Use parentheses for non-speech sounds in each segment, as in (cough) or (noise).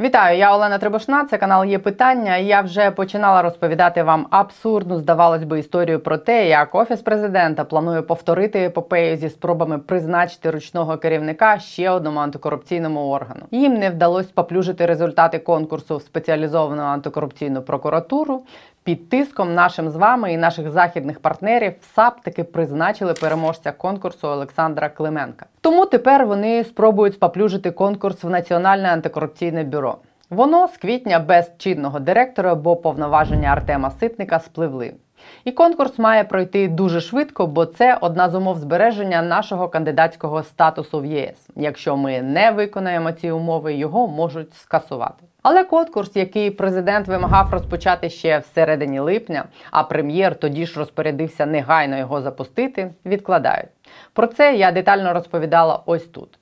Вітаю, я Олена Требушна. Це канал є питання. Я вже починала розповідати вам абсурдну, здавалось би, історію про те, як офіс президента планує повторити епопею зі спробами призначити ручного керівника ще одному антикорупційному органу. Їм не вдалося поплюжити результати конкурсу в спеціалізовану антикорупційну прокуратуру. Під тиском нашим з вами і наших західних партнерів САП таки призначили переможця конкурсу Олександра Клименка. Тому тепер вони спробують споплюжити конкурс в Національне антикорупційне бюро. Воно з квітня без чинного директора, бо повноваження Артема Ситника спливли. І конкурс має пройти дуже швидко, бо це одна з умов збереження нашого кандидатського статусу в ЄС. Якщо ми не виконаємо ці умови, його можуть скасувати. Але конкурс, який президент вимагав розпочати ще в середині липня, а прем'єр тоді ж розпорядився негайно його запустити, відкладають. Про це я детально розповідала ось тут.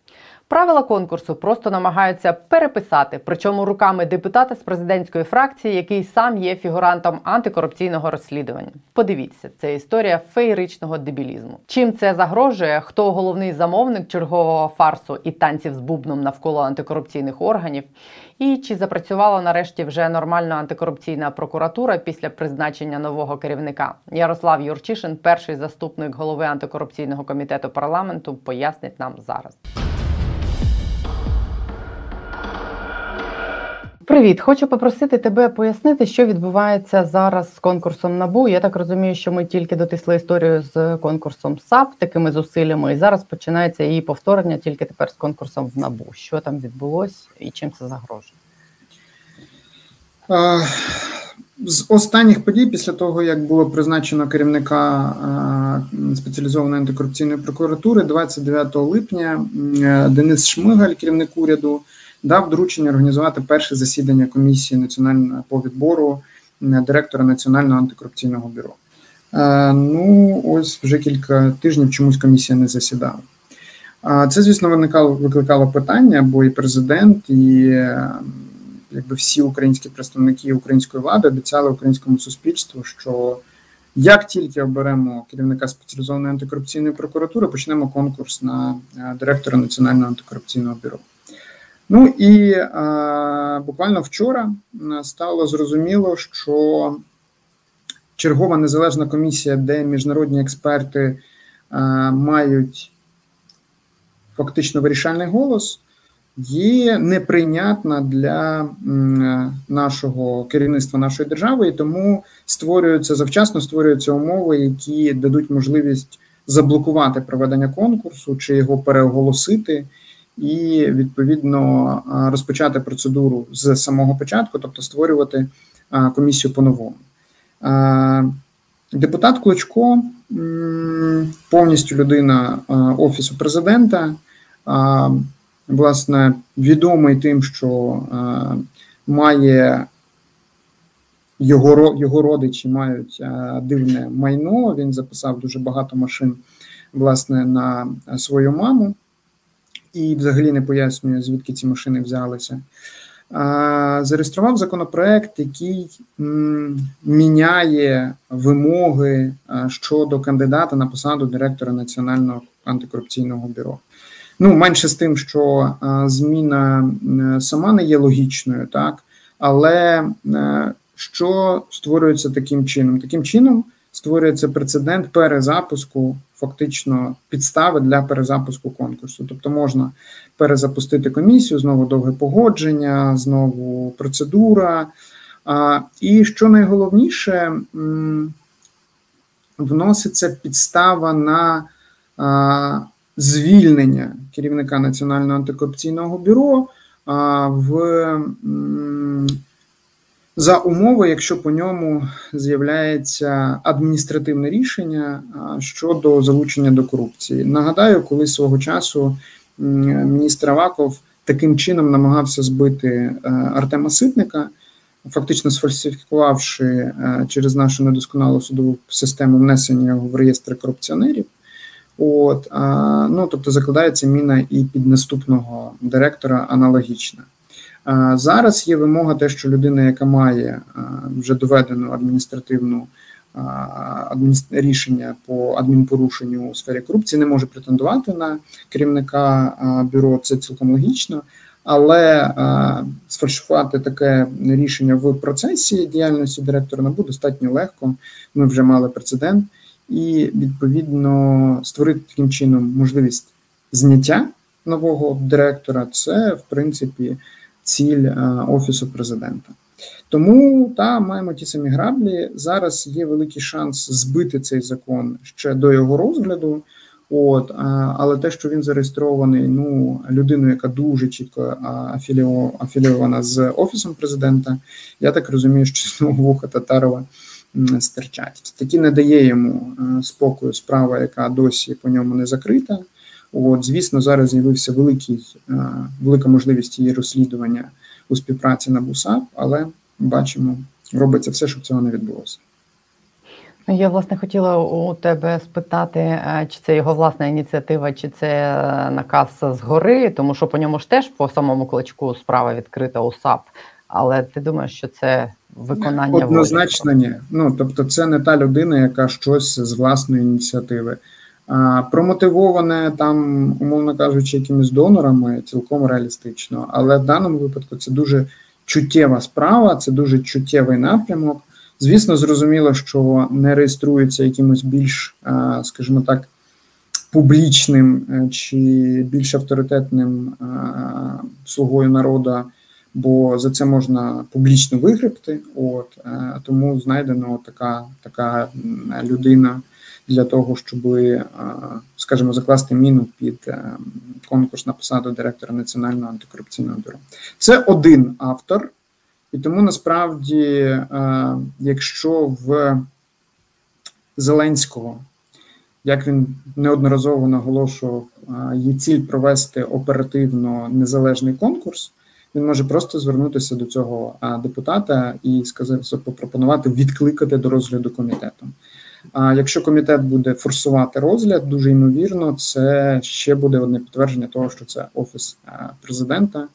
Правила конкурсу просто намагаються переписати, причому руками депутата з президентської фракції, який сам є фігурантом антикорупційного розслідування. Подивіться, це історія феєричного дебілізму. Чим це загрожує? Хто головний замовник чергового фарсу і танців з бубном навколо антикорупційних органів? І чи запрацювала нарешті вже нормальна антикорупційна прокуратура після призначення нового керівника? Ярослав Юрчишин, перший заступник голови антикорупційного комітету парламенту, пояснить нам зараз. Привіт, хочу попросити тебе пояснити, що відбувається зараз з конкурсом НАБУ. Я так розумію, що ми тільки дотисли історію з конкурсом САП такими зусиллями, і зараз починається її повторення тільки тепер з конкурсом в НАБУ. Що там відбулось і чим це загрожує? З останніх подій, після того як було призначено керівника спеціалізованої антикорупційної прокуратури, 29 липня Денис Шмигаль, керівник уряду дав доручення організувати перше засідання комісії національного по відбору директора Національного антикорупційного бюро. Е, ну, ось вже кілька тижнів чомусь комісія не засідала. Це, звісно, виникало викликало питання, бо і президент, і якби всі українські представники української влади обіцяли українському суспільству, що як тільки оберемо керівника спеціалізованої антикорупційної прокуратури, почнемо конкурс на е, директора Національного антикорупційного бюро. Ну і а, буквально вчора стало зрозуміло, що чергова незалежна комісія, де міжнародні експерти а, мають фактично вирішальний голос, є неприйнятна для нашого керівництва нашої держави, і тому створюються завчасно створюються умови, які дадуть можливість заблокувати проведення конкурсу чи його переоголосити і відповідно розпочати процедуру з самого початку, тобто створювати комісію по-новому. Депутат Клочко повністю людина офісу президента, власне, відомий тим, що має його його родичі мають дивне майно. Він записав дуже багато машин власне на свою маму і взагалі не пояснює, звідки ці машини взялися. Зареєстрував законопроект, який міняє вимоги щодо кандидата на посаду директора Національного антикорупційного бюро. Ну, менше з тим, що зміна сама не є логічною, так але що створюється таким чином? Таким чином створюється прецедент перезапуску фактично підстави для перезапуску конкурсу. Тобто можна перезапустити комісію, знову довге погодження, знову процедура. І що найголовніше, вноситься підстава на звільнення керівника Національного антикорупційного бюро в за умови, якщо по ньому з'являється адміністративне рішення щодо залучення до корупції. Нагадаю, коли свого часу міністр Аваков таким чином намагався збити е, Артема Ситника, фактично сфальсифікувавши е, через нашу недосконалу судову систему внесення його в реєстр корупціонерів. От, ну тобто закладається міна і під наступного директора аналогічна. Зараз є вимога, те, що людина, яка має вже доведену адміністративну рішення по адмінпорушенню у сфері корупції, не може претендувати на керівника бюро. Це цілком логічно. Але сфальшувати таке рішення в процесі діяльності директора НАБУ достатньо легко. Ми вже мали прецедент, і відповідно створити таким чином можливість зняття нового директора. Це в принципі ціль е, офісу президента. Тому та маємо ті самі граблі. Зараз є великий шанс збити цей закон ще до його розгляду. От, але те, що він зареєстрований, ну людиною, яка дуже чітко а, афілійована з офісом президента, я так розумію, що знову вуха Татарова м, стирчать. Такі не дає йому спокою справа, яка досі по ньому не закрита. От, звісно, зараз з'явився великий, велика можливість її розслідування у співпраці на БУСАП, але бачимо, робиться все, щоб цього не відбулося. Ну, Я власне хотіла у тебе спитати, е, чи це його власна ініціатива, чи це е, наказ згори, тому що по ньому ж теж по самому кличку справа відкрита у САП. Але ти думаєш, що це виконання волі? однозначно ні. Ну тобто, це не та людина, яка щось з власної ініціативи. Промотивоване там, умовно кажучи, якимись донорами, цілком реалістично. Але в даному випадку це дуже чуттєва справа, це дуже чуттєвий напрямок. Звісно, зрозуміло, що не реєструється якимось більш, скажімо так, публічним е, чи більш авторитетним слугою народу, бо за це можна публічно вигребти. От е, тому знайдено така, така людина для того, щоб, е, скажімо, закласти міну під е, конкурс на посаду директора Національного антикорупційного бюро. Це один автор, і тому насправді, е, якщо в Зеленського, як він неодноразово наголошував, є ціль провести оперативно незалежний конкурс. Він може просто звернутися до цього депутата і сказати, попропонувати відкликати до розгляду комітетом. А якщо комітет буде форсувати розгляд, дуже ймовірно, це ще буде одне підтвердження того, що це офіс президента.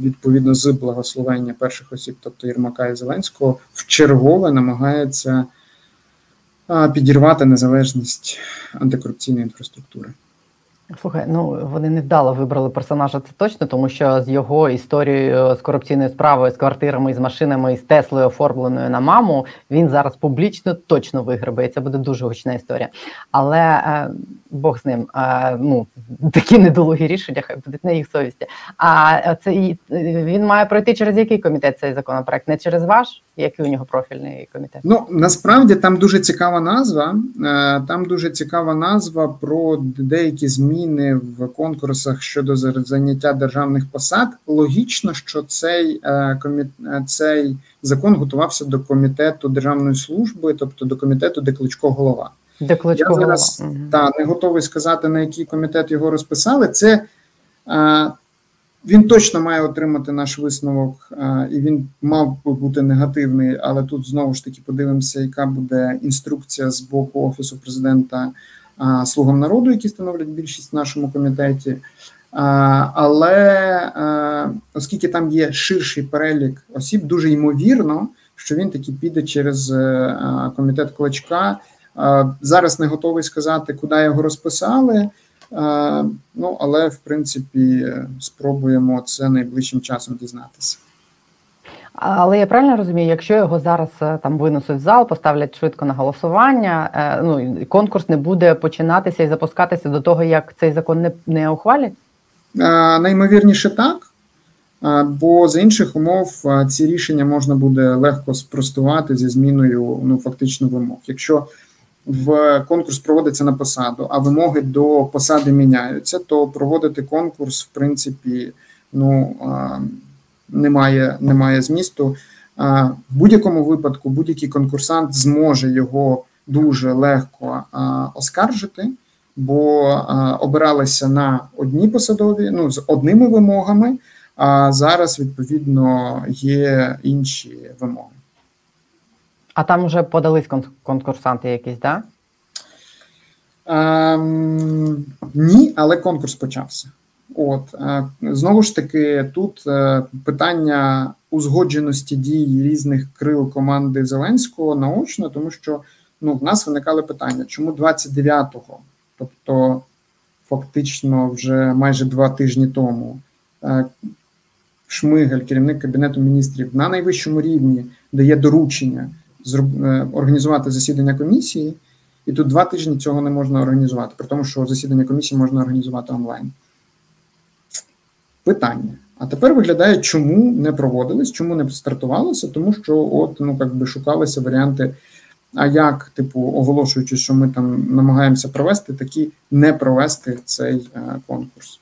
Відповідно з благословення перших осіб, тобто Єрмака і Зеленського, вчергове намагається підірвати незалежність антикорупційної інфраструктури. Слухай, ну вони невдало вибрали персонажа, це точно, тому що з його історією з корупційною справою, з квартирами, з машинами з Теслою, оформленою на маму, він зараз публічно точно вигребе. Це буде дуже гучна історія. Але е, Бог з ним. Е, ну (laughs) такі недолугі рішення, хай будуть на їх совісті. А це він має пройти через який комітет цей законопроект? Не через ваш, який у нього профільний комітет? Ну насправді там дуже цікава назва. Е, Там дуже цікава назва про деякі зміни в конкурсах щодо за- заняття державних посад. Логічно, що цей е, комі... е, цей закон готувався до комітету державної служби, тобто до комітету, де Кличко голова. Де Кличко Я зараз та не готовий сказати на який комітет його розписали. Це е, він точно має отримати наш висновок, е, і він мав би бути негативний. Але тут знову ж таки подивимося, яка буде інструкція з боку офісу президента е, слугам народу, які становлять більшість в нашому комітеті. Е, але оскільки там є ширший перелік осіб, дуже ймовірно, що він таки піде через комітет Кличка. Зараз не готовий сказати, куди його розписали. Ну, але в принципі спробуємо це найближчим часом дізнатися. Але я правильно розумію, якщо його зараз е, там винесуть в зал, поставлять швидко на голосування, е, ну конкурс не буде починатися і запускатися до того, як цей закон не, не ухвалять? Е, Наймовірніше так, бо за інших умов ці рішення можна буде легко спростувати зі зміною ну фактично вимог. Якщо в конкурс проводиться на посаду, а вимоги до посади міняються, то проводити конкурс, в принципі, ну немає, немає змісту. В будь-якому випадку будь-який конкурсант зможе його дуже легко оскаржити бо обиралися на одні посадові, ну з одними вимогами. А зараз відповідно є інші вимоги. А там вже подались кон- конкурсанти якісь, да? Ем, ні, але конкурс почався. От е, знову ж таки, тут е, питання узгодженості дій різних крил команди Зеленського наочно, тому що ну в нас виникали питання, чому 29-го, тобто фактично вже майже два тижні тому, е, Шмигаль, керівник кабінету міністрів, на найвищому рівні дає доручення організувати засідання комісії, і тут два тижні цього не можна організувати, при тому, що засідання комісії можна організувати онлайн. Питання. А тепер виглядає, чому не проводились, чому не стартувалося, тому що от ну як би шукалися варіанти. А як, типу, оголошуючи, що ми там намагаємося провести, такі не провести цей е, конкурс.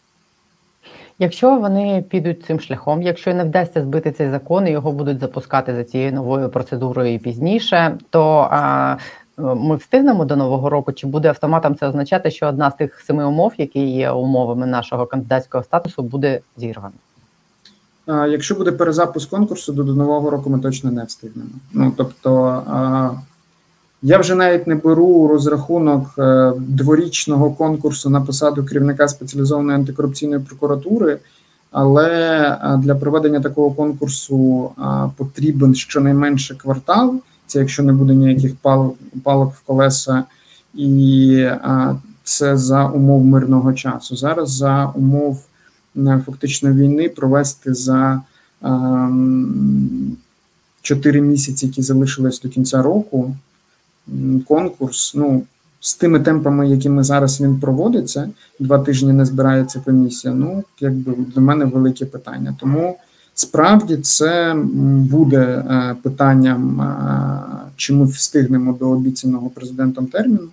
Якщо вони підуть цим шляхом, якщо не вдасться збити цей закон і його будуть запускати за цією новою процедурою пізніше, то а, ми встигнемо до нового року, чи буде автоматом це означати, що одна з тих семи умов, які є умовами нашого кандидатського статусу, буде зірвана? Якщо буде перезапуск конкурсу, то до нового року ми точно не встигнемо. Ну тобто, я вже навіть не беру розрахунок е, дворічного конкурсу на посаду керівника спеціалізованої антикорупційної прокуратури, але е, для проведення такого конкурсу потрібен щонайменше квартал. Це якщо не буде ніяких палок в колеса, і це за умов мирного часу. Зараз за умов е, фактично війни провести за ем, чотири місяці, які залишились до кінця року, конкурс. Ну, з тими темпами, якими зараз він проводиться, два тижні не збирається комісія. Ну, якби для мене велике питання. Тому справді це буде е, питанням, е, чи ми встигнемо до обіцяного президентом терміну.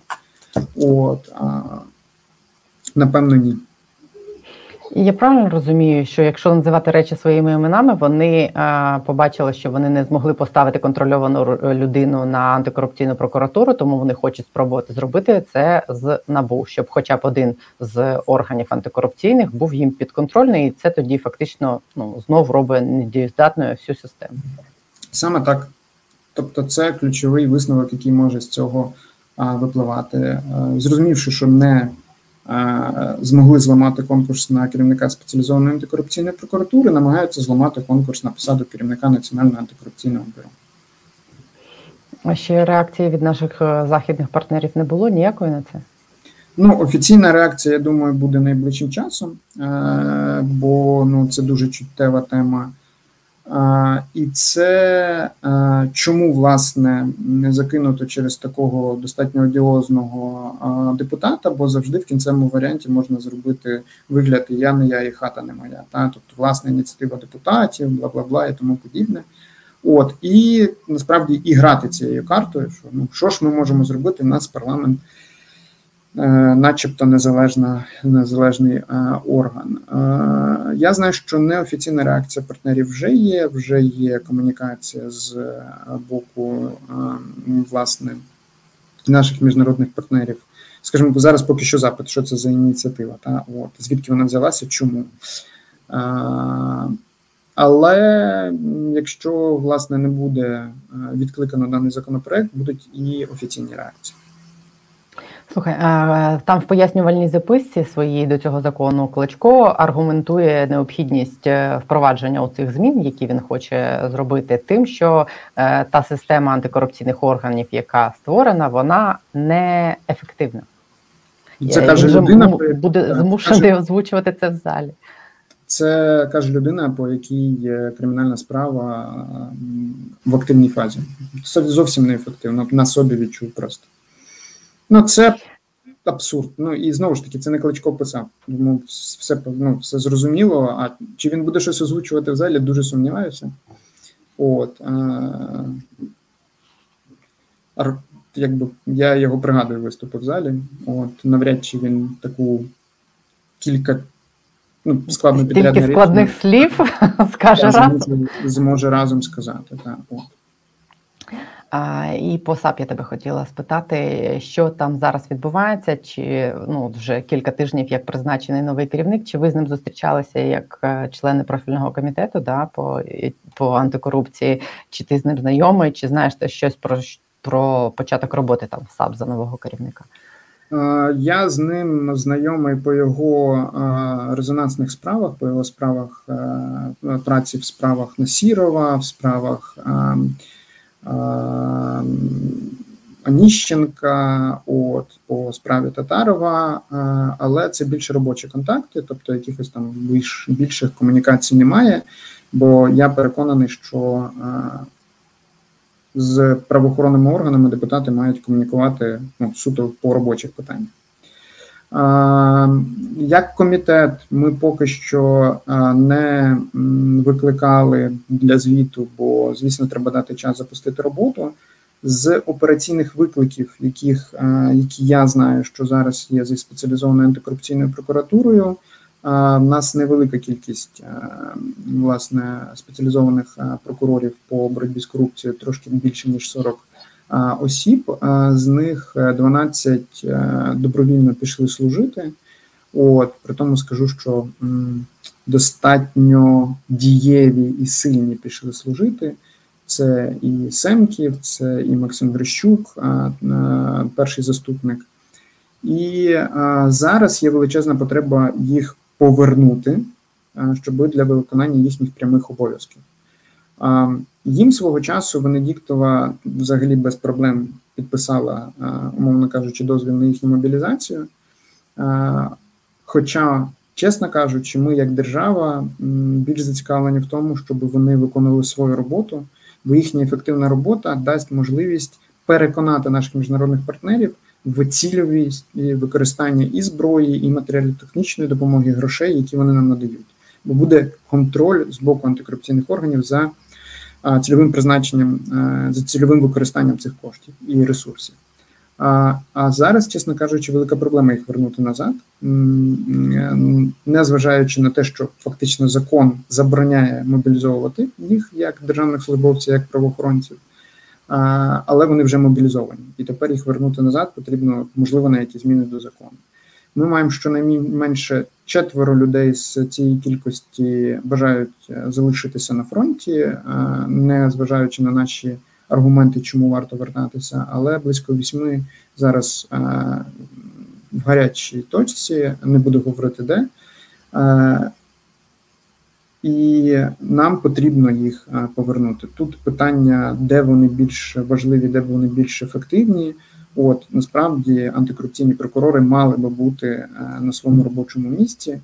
От, напевно, ні. Я правильно розумію, що якщо називати речі своїми іменами, вони е, побачили, що вони не змогли поставити контрольовану людину на антикорупційну прокуратуру, тому вони хочуть спробувати зробити це з набу, щоб хоча б один з органів антикорупційних був їм підконтрольний, і це тоді фактично ну знов робить недієздатною всю систему. Саме так. Тобто, це ключовий висновок, який може з цього а, випливати. А, зрозумівши, що не змогли зламати конкурс на керівника спеціалізованої антикорупційної прокуратури, намагаються зламати конкурс на посаду керівника Національного антикорупційного бюро. А ще реакції від наших е, західних партнерів не було ніякої на це. Ну, офіційна реакція, я думаю, буде найближчим часом, е, бо ну, це дуже чуттєва тема. І це чому власне не закинуто через такого достатньо одіозного депутата, бо завжди в кінцевому варіанті можна зробити вигляд і я не я, і хата не моя. Та? Тобто, власне, ініціатива депутатів, бла бла бла і тому подібне. От і насправді і грати цією картою, що ну що ж ми можемо зробити? Нас парламент начебто незалежна, незалежний е, орган. Е, Я знаю, що неофіційна реакція партнерів вже є. Вже є комунікація з е, боку е, власне наших міжнародних партнерів. Скажімо, зараз поки що запит, що це за ініціатива, та от звідки вона взялася, чому. Е, Але якщо власне не буде е, відкликано даний законопроект, будуть і офіційні реакції. Слухай, там в пояснювальній записці своїй до цього закону Кличко аргументує необхідність е, впровадження у цих змін, які він хоче зробити, тим, що е, та система антикорупційних органів, яка створена, вона не ефективна. Це каже людина, буде змушений каже- озвучувати це в залі. Це каже людина, по якій кримінальна справа в активній фазі. Це зовсім неефективно. На собі відчув просто. Ну, це абсурд. Ну і знову ж таки, це не Кличко писав. Тому все, ну, все зрозуміло. А чи він буде щось озвучувати в залі, дуже сумніваюся. От. А, якби я його пригадую виступи в залі. От навряд чи він таку кілька ну, складно підрядне складних слів (laughs) скаже раз. зможе, зможе разом сказати. Так, от. А, і по САП я тебе хотіла спитати, що там зараз відбувається, чи ну вже кілька тижнів як призначений новий керівник, чи ви з ним зустрічалися як е, члени профільного комітету да, по, по антикорупції, чи ти з ним знайомий, чи знаєш ти щось про, про початок роботи там в САП за нового керівника? Е, Я з ним знайомий по його е, резонансних справах, по його справах праці в справах Насірова, в справах е, е, Аніщенка, от по справі Татарова, але це більше робочі контакти, тобто якихось там більш більших комунікацій немає. Бо я переконаний, що з правоохоронними органами депутати мають комунікувати ну, суто по робочих питаннях. Як комітет, ми поки що не викликали для звіту, бо звісно, треба дати час запустити роботу. З операційних викликів, яких які я знаю, що зараз є зі спеціалізованою антикорупційною прокуратурою. У нас невелика кількість власне спеціалізованих прокурорів по боротьбі з корупцією, трошки більше ніж 40 осіб. З них 12 добровільно пішли служити. От при тому скажу, що достатньо дієві і сильні пішли служити. Це і Семків, це і Максим Грищук, перший заступник. І зараз є величезна потреба їх повернути, щоб для виконання їхніх прямих обов'язків. Їм свого часу Венедіктова взагалі без проблем підписала, умовно кажучи, дозвіл на їхню мобілізацію. Хоча, чесно кажучи, ми як держава більш зацікавлені в тому, щоб вони виконували свою роботу, бо їхня ефективна робота дасть можливість переконати наших міжнародних партнерів в цільовість використання і зброї, і матеріально-технічної допомоги, грошей, які вони нам надають. Бо буде контроль з боку антикорупційних органів за цільовим призначенням, за цільовим використанням цих коштів і ресурсів. А а зараз, чесно кажучи, велика проблема їх вернути назад, не зважаючи на те, що фактично закон забороняє мобілізовувати їх як державних службовців, як правоохоронців але вони вже мобілізовані, і тепер їх вернути назад потрібно, можливо, на якісь зміни до закону. Ми маємо щонайменше четверо людей з цієї кількості бажають е, залишитися на фронті, е, не зважаючи на наші аргументи, чому варто вертатися, але близько вісьми зараз е, в гарячій точці, не буду говорити де. І нам потрібно їх повернути. Тут питання, де вони більш важливі, де вони більш ефективні. От насправді антикорупційні прокурори мали би бути е, на своєму робочому місці.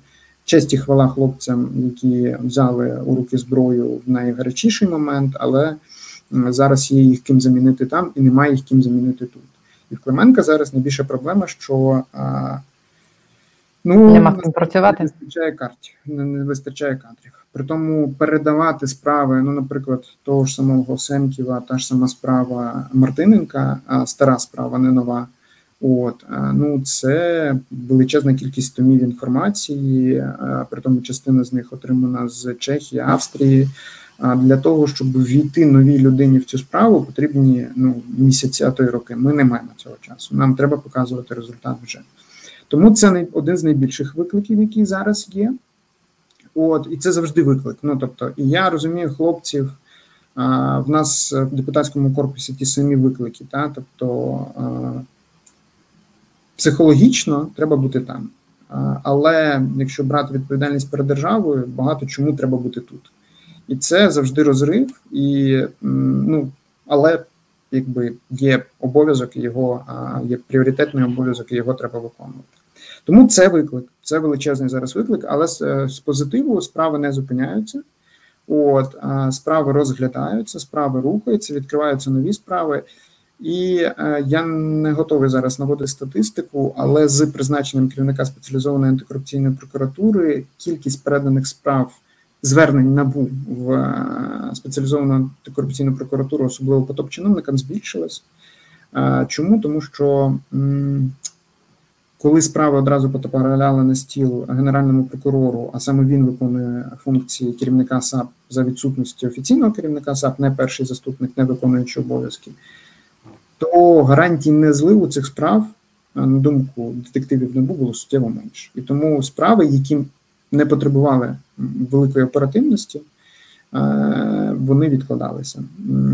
Честь і хвала хлопцям, які взяли у руки зброю в найгарячіший момент, але зараз є їх ким замінити там, і немає їх ким замінити тут. І в Клименка зараз найбільша проблема, що ну нема працювати. Не вистачає картів, не, не вистачає кадрів. При тому передавати справи, ну, наприклад, того ж самого Семківа, та ж сама справа Мартиненка, стара справа, не нова. От ну це величезна кількість томів інформації, при тому частина з них отримана з Чехії, Австрії. А для того, щоб війти новій людині в цю справу, потрібні ну місяці, а то й роки. Ми не маємо цього часу. Нам треба показувати результат вже. Тому це один з найбільших викликів, які зараз є. От і це завжди виклик. Ну тобто, і я розумію хлопців. А, в нас в депутатському корпусі ті самі виклики, та тобто а, психологічно треба бути там. А, але якщо брати відповідальність перед державою, багато чому треба бути тут. І це завжди розрив, і ну але якби є обов'язок його, є пріоритетний обов'язок, і його треба виконувати. Тому це виклик, це величезний зараз виклик, але з, е, з позитиву справи не зупиняються. От справи розглядаються, справи рухаються, відкриваються нові справи. І е, я не готовий зараз наводити статистику, але з призначенням керівника спеціалізованої антикорупційної прокуратури кількість переданих справ звернень набу в е, спеціалізовану антикорупційну прокуратуру, особливо по топ-чиновникам, збільшилась. Чому? Тому що коли справи одразу потрапляли на стіл генеральному прокурору, а саме він виконує функції керівника САП за відсутності офіційного керівника САП, не перший заступник, не виконуючий обов'язки, то гарантій незливу цих справ, на думку детективів, не було суттєво менше. І тому справи, які не потребували великої оперативності, е, вони відкладалися.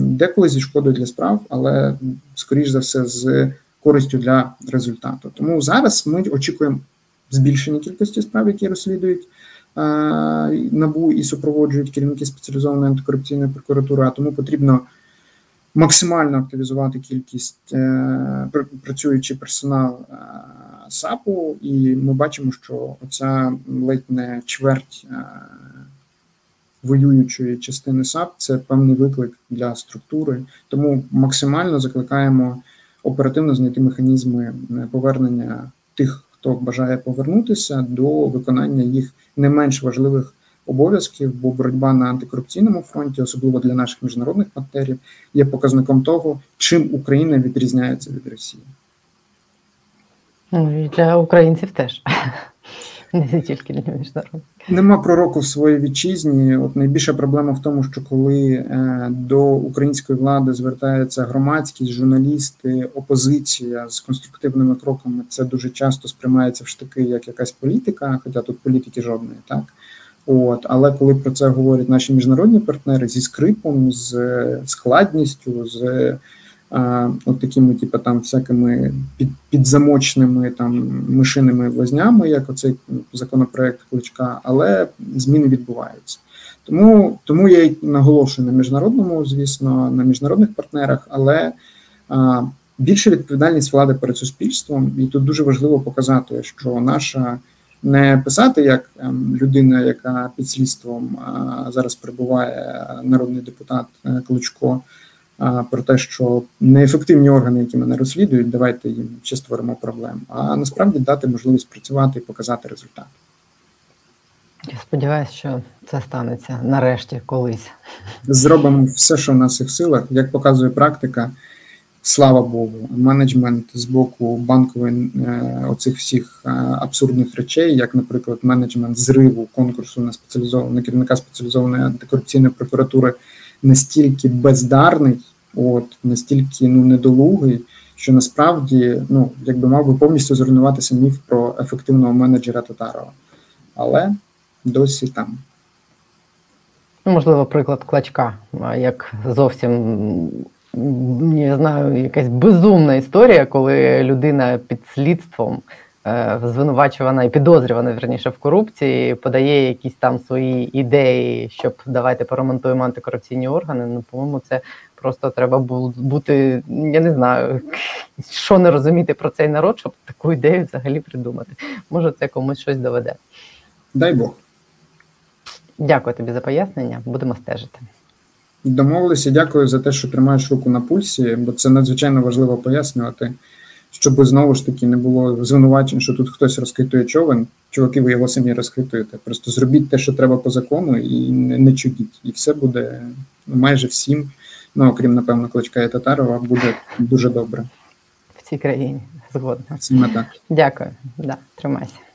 Деколи зі шкодою для справ, але скоріш за все з користю для результату. Тому зараз ми очікуємо збільшення кількості справ, які розслідують набу і супроводжують керівники спеціалізованої антикорупційної прокуратури. А тому потрібно максимально активізувати кількість е, працюючий персонал е, САПу, і ми бачимо, що оця ледь не чверть е, воюючої частини САП це певний виклик для структури. Тому максимально закликаємо оперативно знайти механізми е, повернення тих, хто бажає повернутися до виконання їх не менш важливих обов'язків, бо боротьба на антикорупційному фронті, особливо для наших міжнародних партнерів, є показником того, чим Україна відрізняється від Росії. Ну, і для українців теж. (laughs) Не тільки для міжнародних. Нема пророку в своїй вітчизні. От найбільша проблема в тому, що коли е, до української влади звертається громадськість, журналісти, опозиція з конструктивними кроками, це дуже часто сприймається в штики як якась політика, хоча тут політики жодної, так. От, але коли про це говорять наші міжнародні партнери зі скрипом, з е, складністю, з е, от такими, типу, там всякими під, підзамочними там мишиними вознями, як оцей законопроект Кличка, але зміни відбуваються. Тому, тому я й наголошую на міжнародному, звісно, на міжнародних партнерах, але а, більше відповідальність влади перед суспільством, і тут дуже важливо показати, що наша не писати як ем, людина, яка під слідством а, зараз перебуває народний депутат е, Кличко, про те, що неефективні органи, які мене розслідують, давайте їм ще створимо проблем. А насправді дати можливість працювати і показати результат. Я сподіваюся, що це станеться нарешті колись. Зробимо все, що в наших силах, як показує практика. Слава Богу, менеджмент з боку банкової е, оцих всіх е, абсурдних речей, як, наприклад, менеджмент зриву конкурсу на спеціалізовану на керівника спеціалізованої антикорупційної прокуратури настільки бездарний, от настільки ну недолугий, що насправді ну якби мав би повністю зруйнуватися міф про ефективного менеджера Татарова, але досі там. Ну, можливо, приклад клачка, як зовсім не знаю, якась безумна історія, коли людина під слідством звинувачувана і підозрювана верніше в корупції, подає якісь там свої ідеї, щоб давайте поремонтуємо антикорупційні органи. Ну, по-моєму, це просто треба бу- бути, я не знаю, (laughs) що не розуміти про цей народ, щоб таку ідею взагалі придумати. Може, це комусь щось доведе. Дай Бог. Дякую тобі за пояснення. Будемо стежити. Домовилися. Дякую за те, що тримаєш руку на пульсі, бо це надзвичайно важливо пояснювати, щоб знову ж таки не було звинувачень, що тут хтось розхитує човен. Чуваки, ви його самі розхитуєте. Просто зробіть те, що треба по закону, і не, не чудіть. І все буде ну, майже всім, ну окрім, напевно, Кличка і Татарова, буде дуже добре. В цій країні згодна. Саме так. Дякую. Да, тримайся.